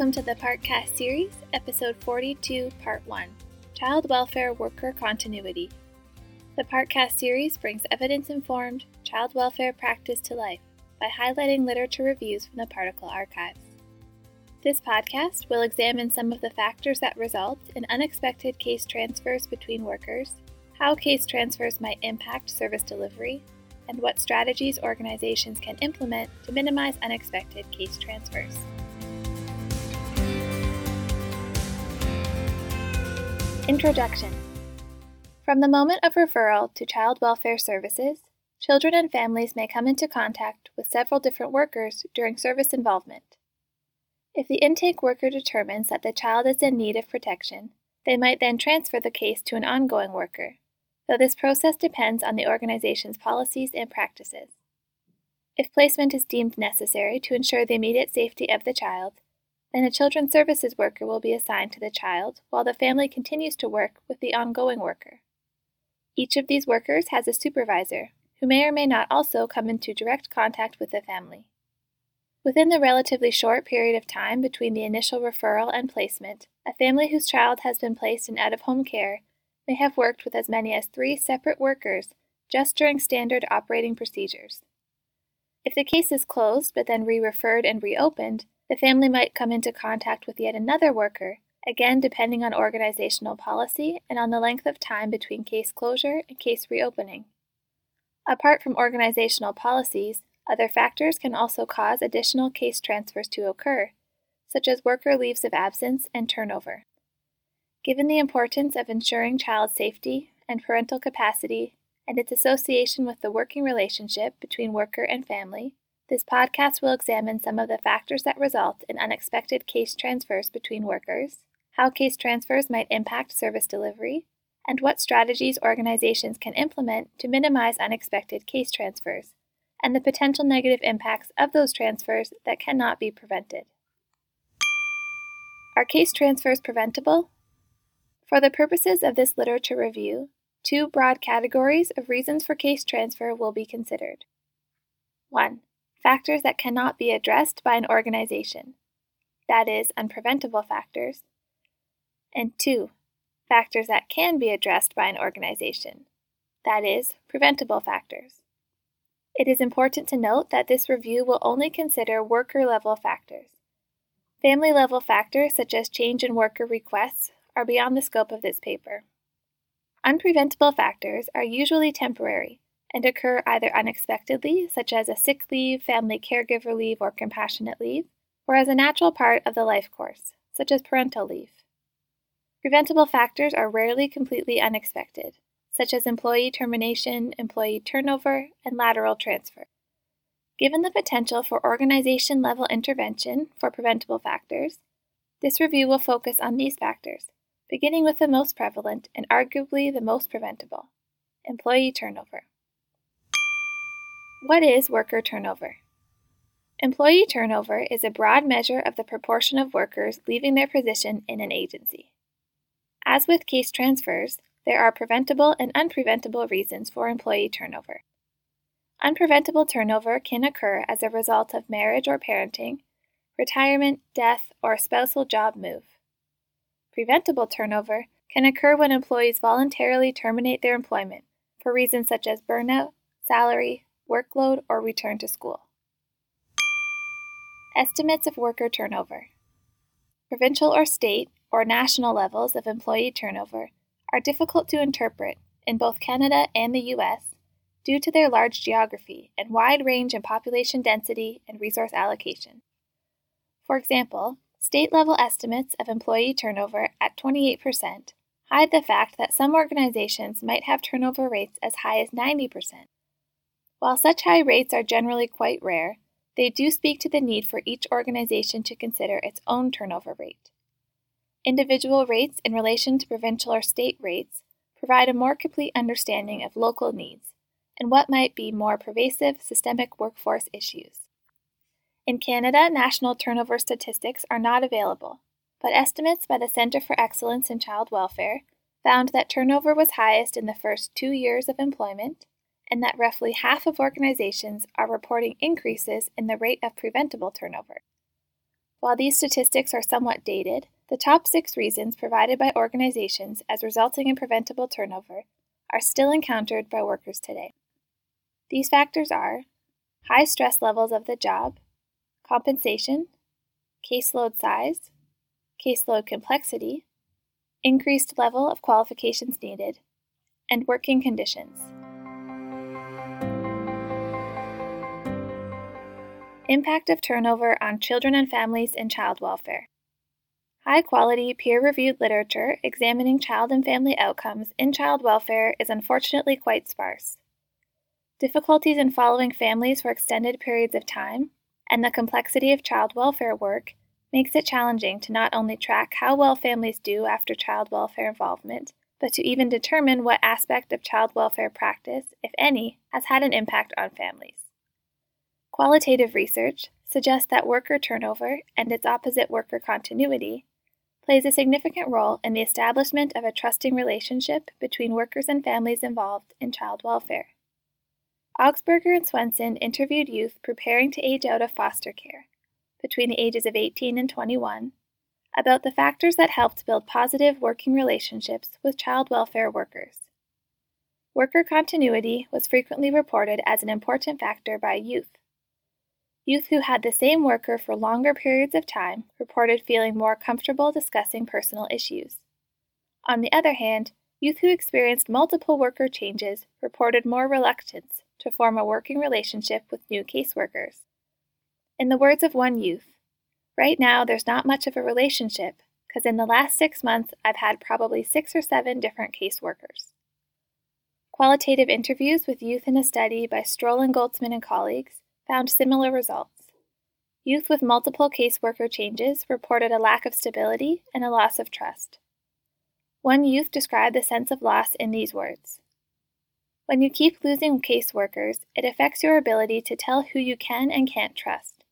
Welcome to the Partcast series, episode 42, part 1 Child Welfare Worker Continuity. The Partcast series brings evidence informed child welfare practice to life by highlighting literature reviews from the Particle Archives. This podcast will examine some of the factors that result in unexpected case transfers between workers, how case transfers might impact service delivery, and what strategies organizations can implement to minimize unexpected case transfers. Introduction From the moment of referral to child welfare services, children and families may come into contact with several different workers during service involvement. If the intake worker determines that the child is in need of protection, they might then transfer the case to an ongoing worker, though this process depends on the organization's policies and practices. If placement is deemed necessary to ensure the immediate safety of the child, then a children's services worker will be assigned to the child while the family continues to work with the ongoing worker. Each of these workers has a supervisor, who may or may not also come into direct contact with the family. Within the relatively short period of time between the initial referral and placement, a family whose child has been placed in out of home care may have worked with as many as three separate workers just during standard operating procedures. If the case is closed but then re referred and reopened, the family might come into contact with yet another worker, again depending on organizational policy and on the length of time between case closure and case reopening. Apart from organizational policies, other factors can also cause additional case transfers to occur, such as worker leaves of absence and turnover. Given the importance of ensuring child safety and parental capacity and its association with the working relationship between worker and family, this podcast will examine some of the factors that result in unexpected case transfers between workers, how case transfers might impact service delivery, and what strategies organizations can implement to minimize unexpected case transfers, and the potential negative impacts of those transfers that cannot be prevented. Are case transfers preventable? For the purposes of this literature review, two broad categories of reasons for case transfer will be considered. 1. Factors that cannot be addressed by an organization, that is, unpreventable factors. And 2. Factors that can be addressed by an organization, that is, preventable factors. It is important to note that this review will only consider worker level factors. Family level factors, such as change in worker requests, are beyond the scope of this paper. Unpreventable factors are usually temporary and occur either unexpectedly, such as a sick leave, family caregiver leave, or compassionate leave, or as a natural part of the life course, such as parental leave. Preventable factors are rarely completely unexpected, such as employee termination, employee turnover, and lateral transfer. Given the potential for organization level intervention for preventable factors, this review will focus on these factors, beginning with the most prevalent and arguably the most preventable employee turnover. What is worker turnover? Employee turnover is a broad measure of the proportion of workers leaving their position in an agency. As with case transfers, there are preventable and unpreventable reasons for employee turnover. Unpreventable turnover can occur as a result of marriage or parenting, retirement, death, or a spousal job move. Preventable turnover can occur when employees voluntarily terminate their employment for reasons such as burnout, salary, workload, or return to school. Estimates of worker turnover. Provincial or state or national levels of employee turnover are difficult to interpret in both Canada and the US due to their large geography and wide range in population density and resource allocation. For example, state level estimates of employee turnover at 28% hide the fact that some organizations might have turnover rates as high as 90%. While such high rates are generally quite rare, they do speak to the need for each organization to consider its own turnover rate. Individual rates in relation to provincial or state rates provide a more complete understanding of local needs and what might be more pervasive systemic workforce issues. In Canada, national turnover statistics are not available, but estimates by the Centre for Excellence in Child Welfare found that turnover was highest in the first two years of employment and that roughly half of organizations are reporting increases in the rate of preventable turnover. While these statistics are somewhat dated, the top six reasons provided by organizations as resulting in preventable turnover are still encountered by workers today. These factors are high stress levels of the job, compensation, caseload size, caseload complexity, increased level of qualifications needed, and working conditions. Impact of turnover on children and families in child welfare. High quality, peer reviewed literature examining child and family outcomes in child welfare is unfortunately quite sparse. Difficulties in following families for extended periods of time, and the complexity of child welfare work makes it challenging to not only track how well families do after child welfare involvement, but to even determine what aspect of child welfare practice, if any, has had an impact on families. Qualitative research suggests that worker turnover and its opposite worker continuity plays a significant role in the establishment of a trusting relationship between workers and families involved in child welfare. Augsberger and Swenson interviewed youth preparing to age out of foster care between the ages of 18 and 21 about the factors that helped build positive working relationships with child welfare workers. Worker continuity was frequently reported as an important factor by youth. Youth who had the same worker for longer periods of time reported feeling more comfortable discussing personal issues. On the other hand, youth who experienced multiple worker changes reported more reluctance to form a working relationship with new caseworkers. In the words of one youth, right now there's not much of a relationship because in the last six months I've had probably six or seven different caseworkers. Qualitative interviews with youth in a study by Strolin-Goltzman and colleagues found similar results. Youth with multiple caseworker changes reported a lack of stability and a loss of trust. One youth described the sense of loss in these words when you keep losing caseworkers, it affects your ability to tell who you can and can't trust.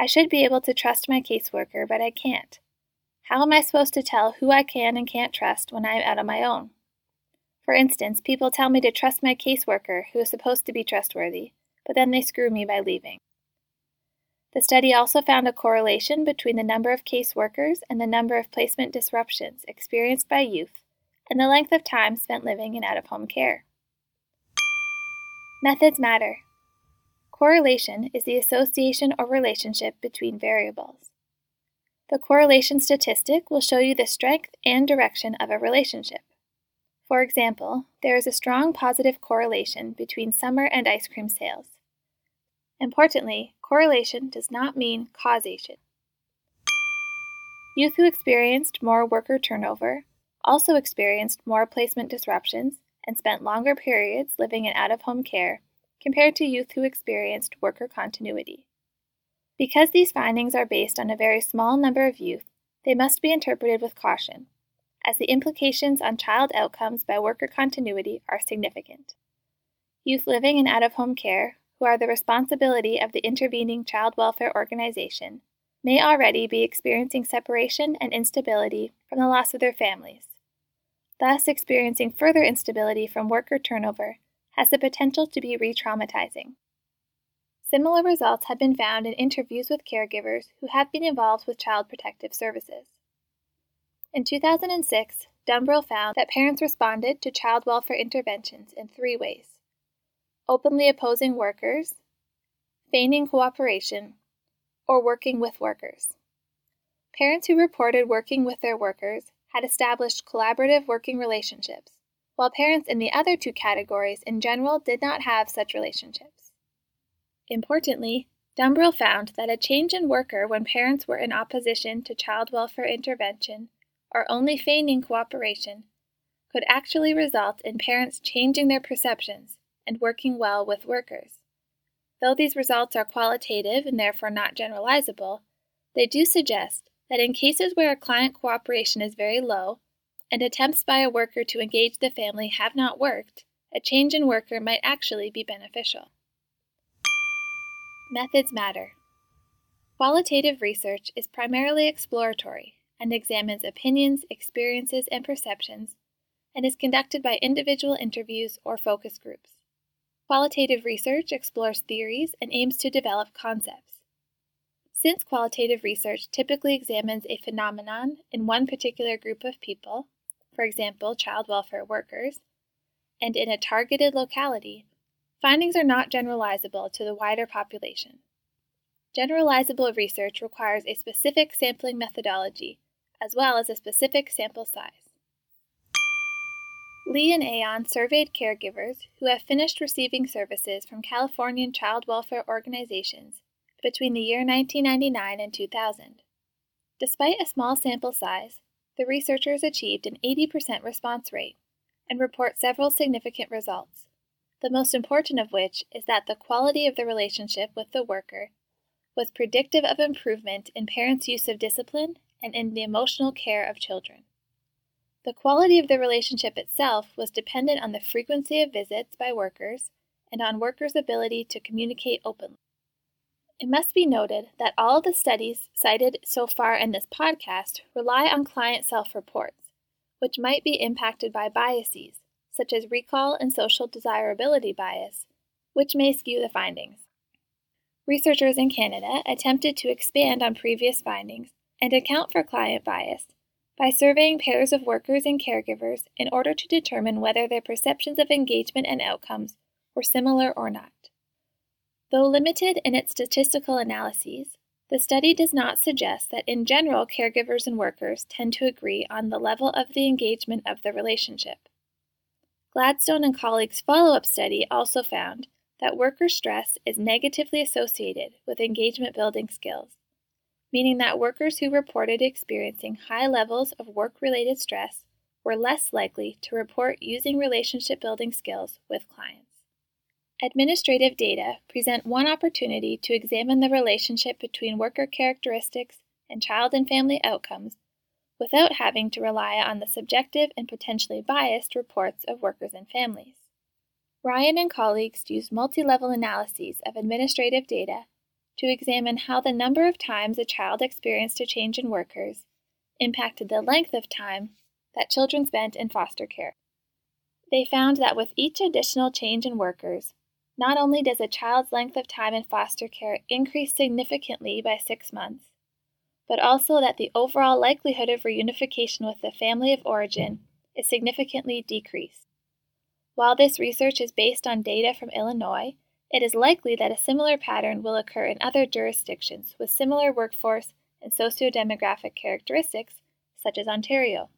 I should be able to trust my caseworker, but I can't. How am I supposed to tell who I can and can't trust when I'm out on my own? For instance, people tell me to trust my caseworker, who is supposed to be trustworthy, but then they screw me by leaving. The study also found a correlation between the number of caseworkers and the number of placement disruptions experienced by youth and the length of time spent living in out of home care. Methods matter. Correlation is the association or relationship between variables. The correlation statistic will show you the strength and direction of a relationship. For example, there is a strong positive correlation between summer and ice cream sales. Importantly, correlation does not mean causation. Youth who experienced more worker turnover also experienced more placement disruptions and spent longer periods living in out of home care compared to youth who experienced worker continuity. Because these findings are based on a very small number of youth, they must be interpreted with caution, as the implications on child outcomes by worker continuity are significant. Youth living in out of home care, who are the responsibility of the intervening child welfare organization, may already be experiencing separation and instability from the loss of their families thus experiencing further instability from worker turnover, has the potential to be re traumatizing. Similar results have been found in interviews with caregivers who have been involved with child protective services. In 2006, Dumbrill found that parents responded to child welfare interventions in three ways openly opposing workers, feigning cooperation, or working with workers. Parents who reported working with their workers had established collaborative working relationships, while parents in the other two categories in general did not have such relationships. Importantly, Dumbrill found that a change in worker when parents were in opposition to child welfare intervention or only feigning cooperation could actually result in parents changing their perceptions and working well with workers. Though these results are qualitative and therefore not generalizable, they do suggest that in cases where a client cooperation is very low and attempts by a worker to engage the family have not worked, a change in worker might actually be beneficial. Methods matter. Qualitative research is primarily exploratory and examines opinions, experiences, and perceptions, and is conducted by individual interviews or focus groups. Qualitative research explores theories and aims to develop concepts. Since qualitative research typically examines a phenomenon in one particular group of people, for example, child welfare workers, and in a targeted locality, findings are not generalizable to the wider population. Generalizable research requires a specific sampling methodology, as well as a specific sample size. Lee and Ayón surveyed caregivers who have finished receiving services from Californian child welfare organizations between the year 1999 and 2000. Despite a small sample size, the researchers achieved an 80% response rate and report several significant results, the most important of which is that the quality of the relationship with the worker was predictive of improvement in parents' use of discipline and in the emotional care of children. The quality of the relationship itself was dependent on the frequency of visits by workers and on workers' ability to communicate openly. It must be noted that all the studies cited so far in this podcast rely on client self reports, which might be impacted by biases, such as recall and social desirability bias, which may skew the findings. Researchers in Canada attempted to expand on previous findings and account for client bias by surveying pairs of workers and caregivers in order to determine whether their perceptions of engagement and outcomes were similar or not. Though limited in its statistical analyses, the study does not suggest that in general caregivers and workers tend to agree on the level of the engagement of the relationship. Gladstone and colleagues' follow up study also found that worker stress is negatively associated with engagement building skills, meaning that workers who reported experiencing high levels of work related stress were less likely to report using relationship building skills with clients. Administrative data present one opportunity to examine the relationship between worker characteristics and child and family outcomes without having to rely on the subjective and potentially biased reports of workers and families. Ryan and colleagues used multi level analyses of administrative data to examine how the number of times a child experienced a change in workers impacted the length of time that children spent in foster care. They found that with each additional change in workers, not only does a child's length of time in foster care increase significantly by six months, but also that the overall likelihood of reunification with the family of origin is significantly decreased. While this research is based on data from Illinois, it is likely that a similar pattern will occur in other jurisdictions with similar workforce and socio-demographic characteristics, such as Ontario.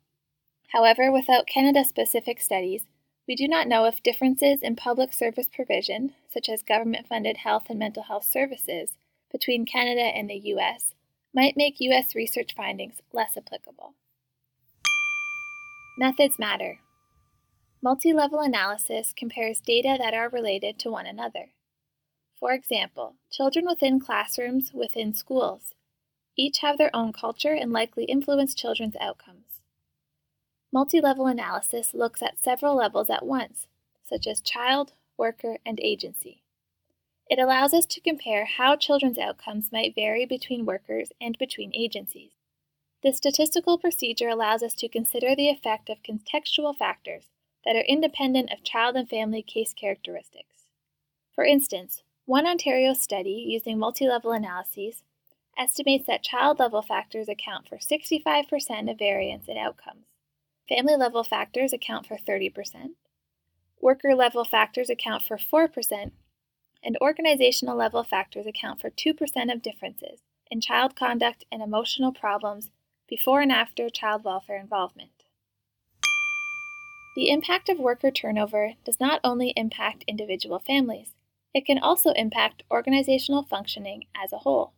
However, without Canada specific studies, we do not know if differences in public service provision, such as government funded health and mental health services, between Canada and the U.S. might make U.S. research findings less applicable. Methods matter. Multi level analysis compares data that are related to one another. For example, children within classrooms within schools each have their own culture and likely influence children's outcomes. Multi level analysis looks at several levels at once, such as child, worker, and agency. It allows us to compare how children's outcomes might vary between workers and between agencies. This statistical procedure allows us to consider the effect of contextual factors that are independent of child and family case characteristics. For instance, one Ontario study using multi level analyses estimates that child level factors account for 65% of variance in outcomes. Family level factors account for 30%, worker level factors account for 4%, and organizational level factors account for 2% of differences in child conduct and emotional problems before and after child welfare involvement. The impact of worker turnover does not only impact individual families, it can also impact organizational functioning as a whole.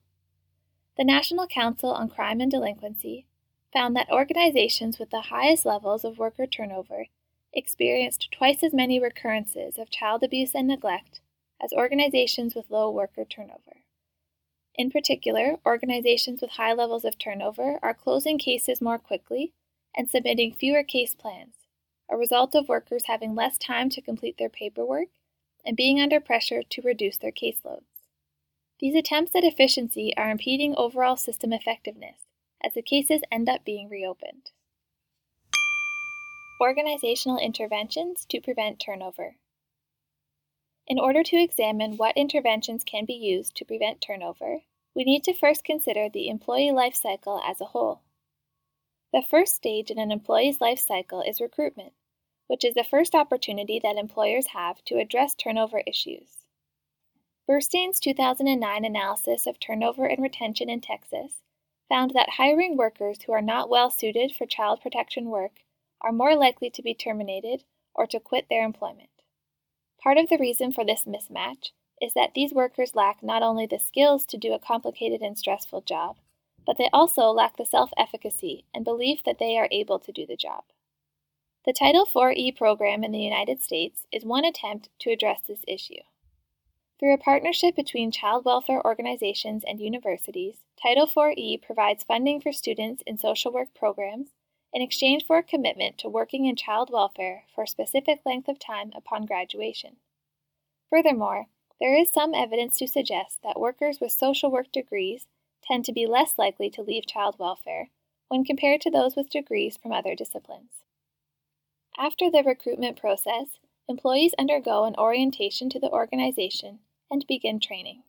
The National Council on Crime and Delinquency found that organizations with the highest levels of worker turnover experienced twice as many recurrences of child abuse and neglect as organizations with low worker turnover. In particular, organizations with high levels of turnover are closing cases more quickly and submitting fewer case plans, a result of workers having less time to complete their paperwork and being under pressure to reduce their caseloads. These attempts at efficiency are impeding overall system effectiveness as the cases end up being reopened. Organizational interventions to prevent turnover. In order to examine what interventions can be used to prevent turnover, we need to first consider the employee life cycle as a whole. The first stage in an employee's life cycle is recruitment, which is the first opportunity that employers have to address turnover issues. Burstain's 2009 analysis of turnover and retention in Texas found that hiring workers who are not well suited for child protection work are more likely to be terminated or to quit their employment. Part of the reason for this mismatch is that these workers lack not only the skills to do a complicated and stressful job, but they also lack the self efficacy and belief that they are able to do the job. The Title IV-E program in the United States is one attempt to address this issue. Through a partnership between child welfare organizations and universities, Title IV-E provides funding for students in social work programs in exchange for a commitment to working in child welfare for a specific length of time upon graduation. Furthermore, there is some evidence to suggest that workers with social work degrees tend to be less likely to leave child welfare when compared to those with degrees from other disciplines. After the recruitment process, employees undergo an orientation to the organization and begin training.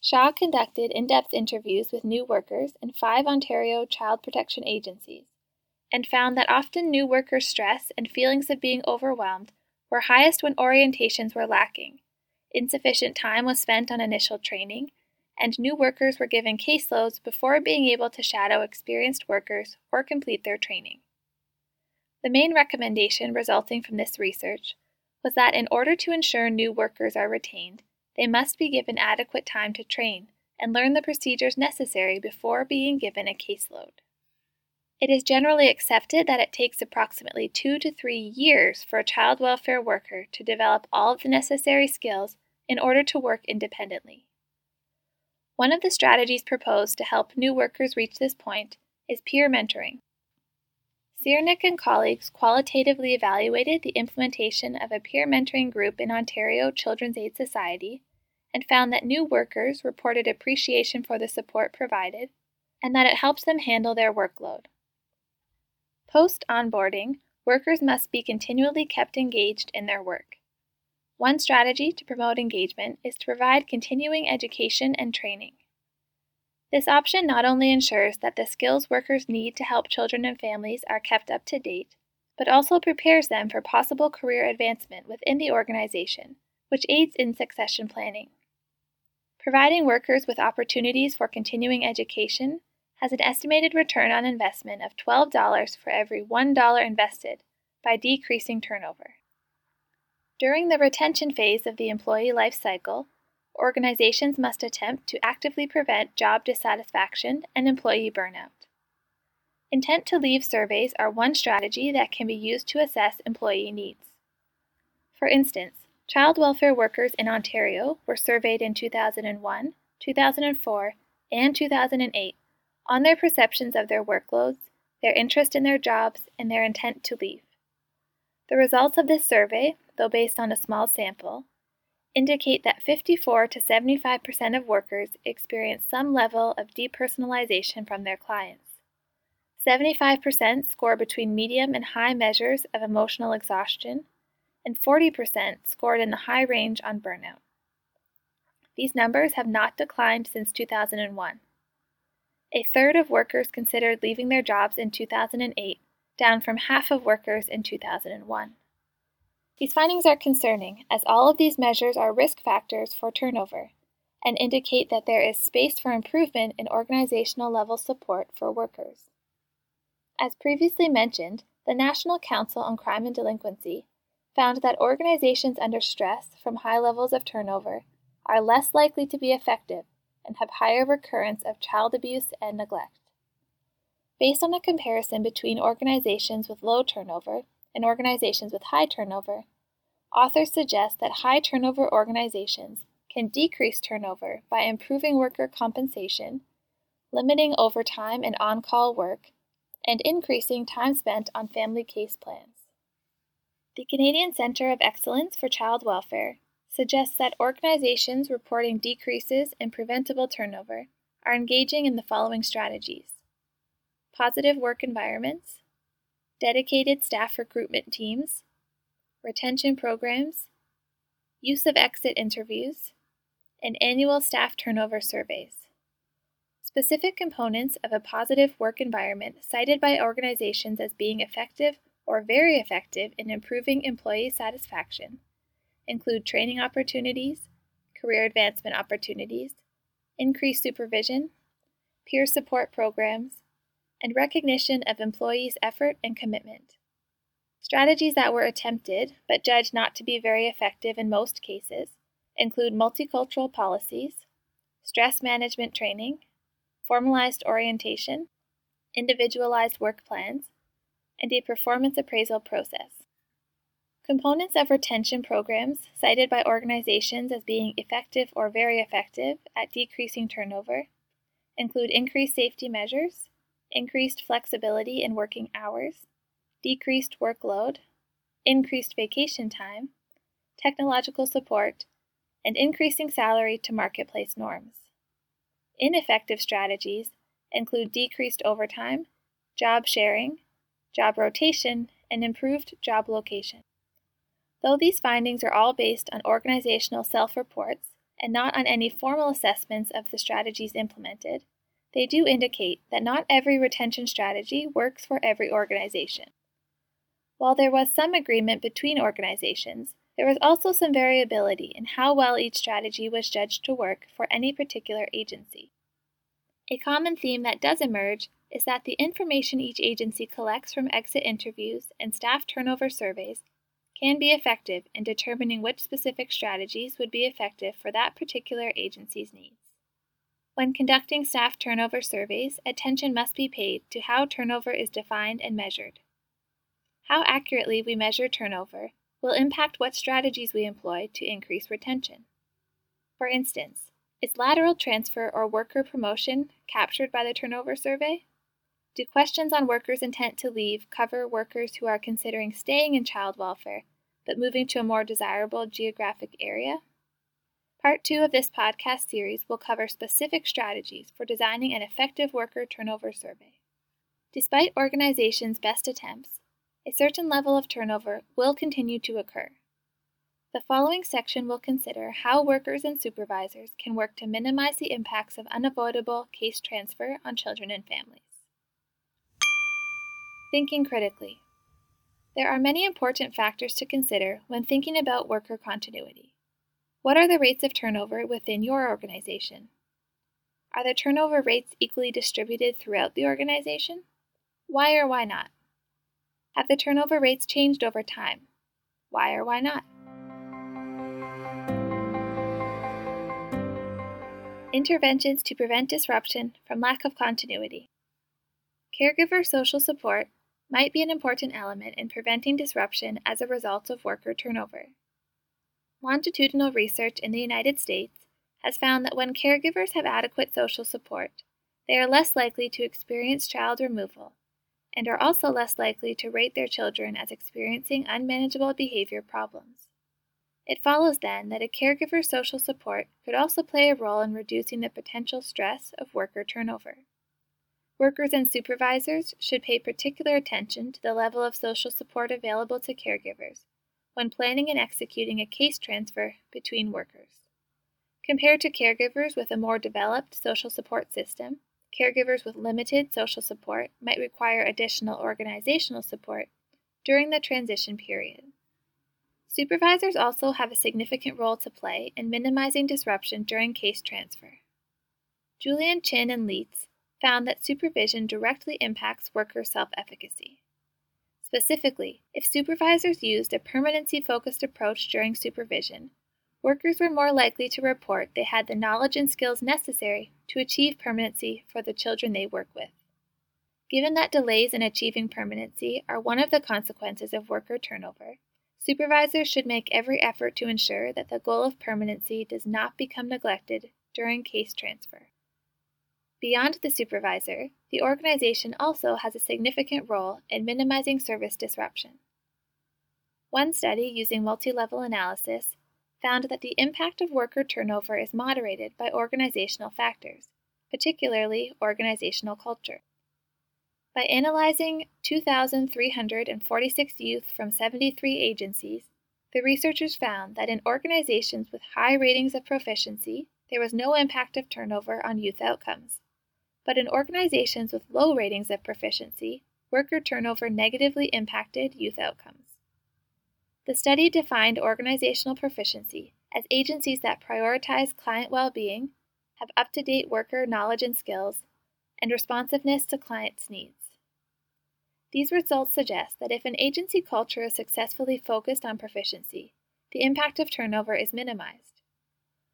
Shaw conducted in depth interviews with new workers in five Ontario child protection agencies and found that often new workers' stress and feelings of being overwhelmed were highest when orientations were lacking, insufficient time was spent on initial training, and new workers were given caseloads before being able to shadow experienced workers or complete their training. The main recommendation resulting from this research was that in order to ensure new workers are retained, they must be given adequate time to train and learn the procedures necessary before being given a caseload. It is generally accepted that it takes approximately two to three years for a child welfare worker to develop all of the necessary skills in order to work independently. One of the strategies proposed to help new workers reach this point is peer mentoring. Ciernik and colleagues qualitatively evaluated the implementation of a peer mentoring group in Ontario Children's Aid Society and found that new workers reported appreciation for the support provided and that it helps them handle their workload. Post onboarding, workers must be continually kept engaged in their work. One strategy to promote engagement is to provide continuing education and training. This option not only ensures that the skills workers need to help children and families are kept up to date, but also prepares them for possible career advancement within the organization, which aids in succession planning. Providing workers with opportunities for continuing education has an estimated return on investment of $12 for every $1 invested by decreasing turnover. During the retention phase of the employee life cycle, organizations must attempt to actively prevent job dissatisfaction and employee burnout. Intent to leave surveys are one strategy that can be used to assess employee needs. For instance, child welfare workers in Ontario were surveyed in 2001, 2004, and 2008 on their perceptions of their workloads, their interest in their jobs, and their intent to leave. The results of this survey, though based on a small sample, indicate that 54 to 75% of workers experience some level of depersonalization from their clients. 75% score between medium and high measures of emotional exhaustion, and 40% scored in the high range on burnout. These numbers have not declined since 2001. A third of workers considered leaving their jobs in 2008, down from half of workers in 2001. These findings are concerning, as all of these measures are risk factors for turnover and indicate that there is space for improvement in organizational level support for workers. As previously mentioned, the National Council on Crime and Delinquency found that organizations under stress from high levels of turnover are less likely to be effective and have higher recurrence of child abuse and neglect. Based on a comparison between organizations with low turnover and organizations with high turnover, authors suggest that high turnover organizations can decrease turnover by improving worker compensation, limiting overtime and on call work, and increasing time spent on family case plans. The Canadian Centre of Excellence for Child Welfare suggests that organizations reporting decreases in preventable turnover are engaging in the following strategies positive work environments, dedicated staff recruitment teams, retention programs, use of exit interviews, and annual staff turnover surveys. Specific components of a positive work environment cited by organizations as being effective or very effective in improving employee satisfaction include training opportunities, career advancement opportunities, increased supervision, peer support programs, and recognition of employees' effort and commitment. Strategies that were attempted, but judged not to be very effective in most cases, include multicultural policies, stress management training, formalized orientation, individualized work plans, and a performance appraisal process. Components of retention programs cited by organizations as being effective or very effective at decreasing turnover include increased safety measures, increased flexibility in working hours, decreased workload, increased vacation time, technological support, and increasing salary to marketplace norms. Ineffective strategies include decreased overtime, job sharing, job rotation, and improved job location. Though these findings are all based on organizational self reports and not on any formal assessments of the strategies implemented, they do indicate that not every retention strategy works for every organization. While there was some agreement between organizations, there was also some variability in how well each strategy was judged to work for any particular agency. A common theme that does emerge is that the information each agency collects from exit interviews and staff turnover surveys can be effective in determining which specific strategies would be effective for that particular agency's needs. When conducting staff turnover surveys, attention must be paid to how turnover is defined and measured. How accurately we measure turnover will impact what strategies we employ to increase retention. For instance, is lateral transfer or worker promotion captured by the turnover survey? Do questions on workers' intent to leave cover workers who are considering staying in child welfare but moving to a more desirable geographic area? Part 2 of this podcast series will cover specific strategies for designing an effective worker turnover survey. Despite organizations' best attempts, a certain level of turnover will continue to occur. The following section will consider how workers and supervisors can work to minimize the impacts of unavoidable case transfer on children and families. Thinking critically. There are many important factors to consider when thinking about worker continuity. What are the rates of turnover within your organization? Are the turnover rates equally distributed throughout the organization? Why or why not? Have the turnover rates changed over time? Why or why not? Interventions to prevent disruption from lack of continuity. Caregiver social support might be an important element in preventing disruption as a result of worker turnover. Longitudinal research in the United States has found that when caregivers have adequate social support, they are less likely to experience child removal and are also less likely to rate their children as experiencing unmanageable behavior problems. It follows then that a caregiver's social support could also play a role in reducing the potential stress of worker turnover. Workers and supervisors should pay particular attention to the level of social support available to caregivers when planning and executing a case transfer between workers. Compared to caregivers with a more developed social support system, caregivers with limited social support might require additional organizational support during the transition period. Supervisors also have a significant role to play in minimizing disruption during case transfer. Julien-Chinn and Lietz found that supervision directly impacts worker self efficacy. Specifically, if supervisors used a permanency focused approach during supervision, workers were more likely to report they had the knowledge and skills necessary to achieve permanency for the children they work with. Given that delays in achieving permanency are one of the consequences of worker turnover, supervisors should make every effort to ensure that the goal of permanency does not become neglected during case transfer. Beyond the supervisor, the organization also has a significant role in minimizing service disruption. One study using multi level analysis found that the impact of worker turnover is moderated by organizational factors, particularly organizational culture. By analyzing 2,346 youth from 73 agencies, the researchers found that in organizations with high ratings of proficiency, there was no impact of turnover on youth outcomes. But in organizations with low ratings of proficiency, worker turnover negatively impacted youth outcomes. The study defined organizational proficiency as agencies that prioritize client well being, have up to date worker knowledge and skills, and responsiveness to clients' needs. These results suggest that if an agency culture is successfully focused on proficiency, the impact of turnover is minimized.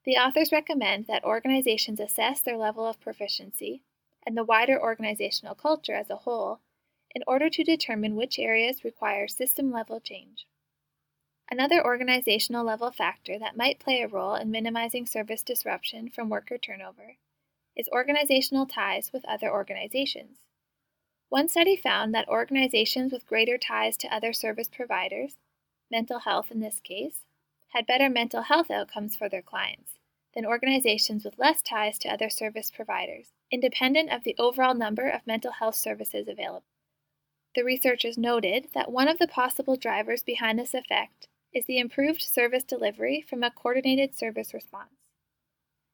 The authors recommend that organizations assess their level of proficiency and the wider organizational culture as a whole in order to determine which areas require system level change. Another organizational level factor that might play a role in minimizing service disruption from worker turnover is organizational ties with other organizations. One study found that organizations with greater ties to other service providers, mental health in this case, had better mental health outcomes for their clients than organizations with less ties to other service providers, independent of the overall number of mental health services available. The researchers noted that one of the possible drivers behind this effect is the improved service delivery from a coordinated service response.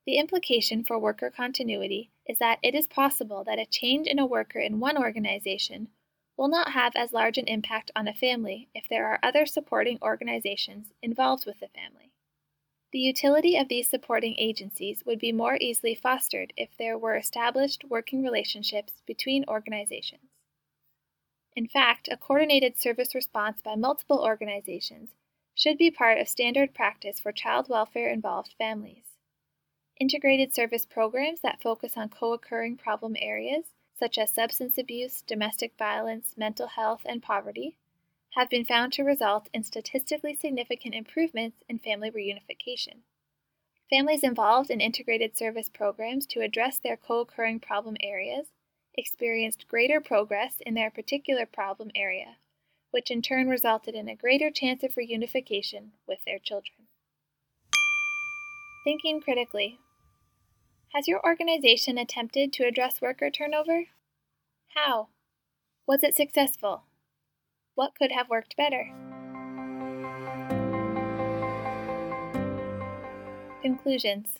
The implication for worker continuity is that it is possible that a change in a worker in one organization will not have as large an impact on a family if there are other supporting organizations involved with the family. The utility of these supporting agencies would be more easily fostered if there were established working relationships between organizations. In fact, a coordinated service response by multiple organizations should be part of standard practice for child welfare involved families. Integrated service programs that focus on co occurring problem areas, such as substance abuse, domestic violence, mental health, and poverty, have been found to result in statistically significant improvements in family reunification. Families involved in integrated service programs to address their co occurring problem areas experienced greater progress in their particular problem area which in turn resulted in a greater chance of reunification with their children. Thinking critically. Has your organization attempted to address worker turnover? How? Was it successful? What could have worked better? Conclusions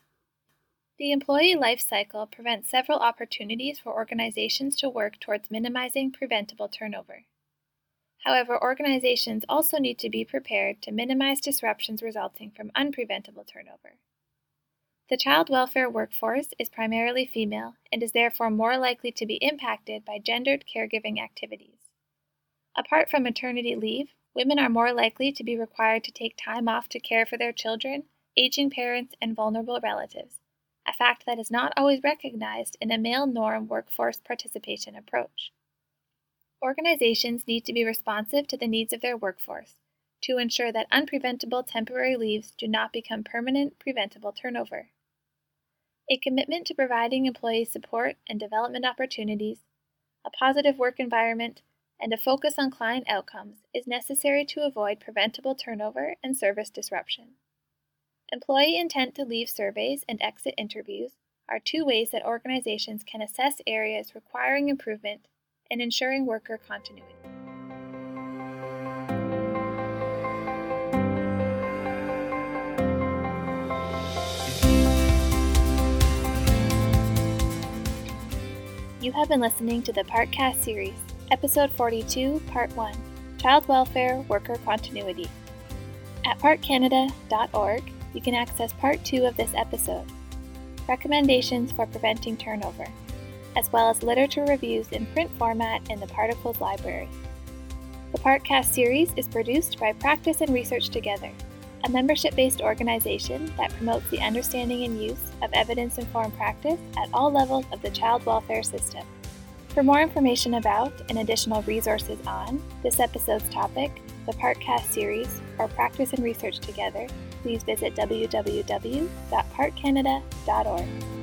The employee life cycle prevents several opportunities for organizations to work towards minimizing preventable turnover. However, organizations also need to be prepared to minimize disruptions resulting from unpreventable turnover. The child welfare workforce is primarily female and is therefore more likely to be impacted by gendered caregiving activities. Apart from maternity leave, women are more likely to be required to take time off to care for their children, aging parents, and vulnerable relatives, a fact that is not always recognized in a male norm workforce participation approach. Organizations need to be responsive to the needs of their workforce to ensure that unpreventable temporary leaves do not become permanent preventable turnover. A commitment to providing employees support and development opportunities, a positive work environment, and a focus on client outcomes is necessary to avoid preventable turnover and service disruption. Employee intent to leave surveys and exit interviews are two ways that organizations can assess areas requiring improvement and ensuring worker continuity. You have been listening to the Partcast series, Episode 42, Part 1 Child Welfare Worker Continuity. At partcanada.org, you can access Part 2 of this episode Recommendations for Preventing Turnover as well as literature reviews in print format in the Particles Library. The Partcast series is produced by Practice and Research Together, a membership based organization that promotes the understanding and use of evidence informed practice at all levels of the child welfare system. For more information about and additional resources on this episode's topic, the Partcast series, or Practice and Research Together, please visit www.partcanada.org.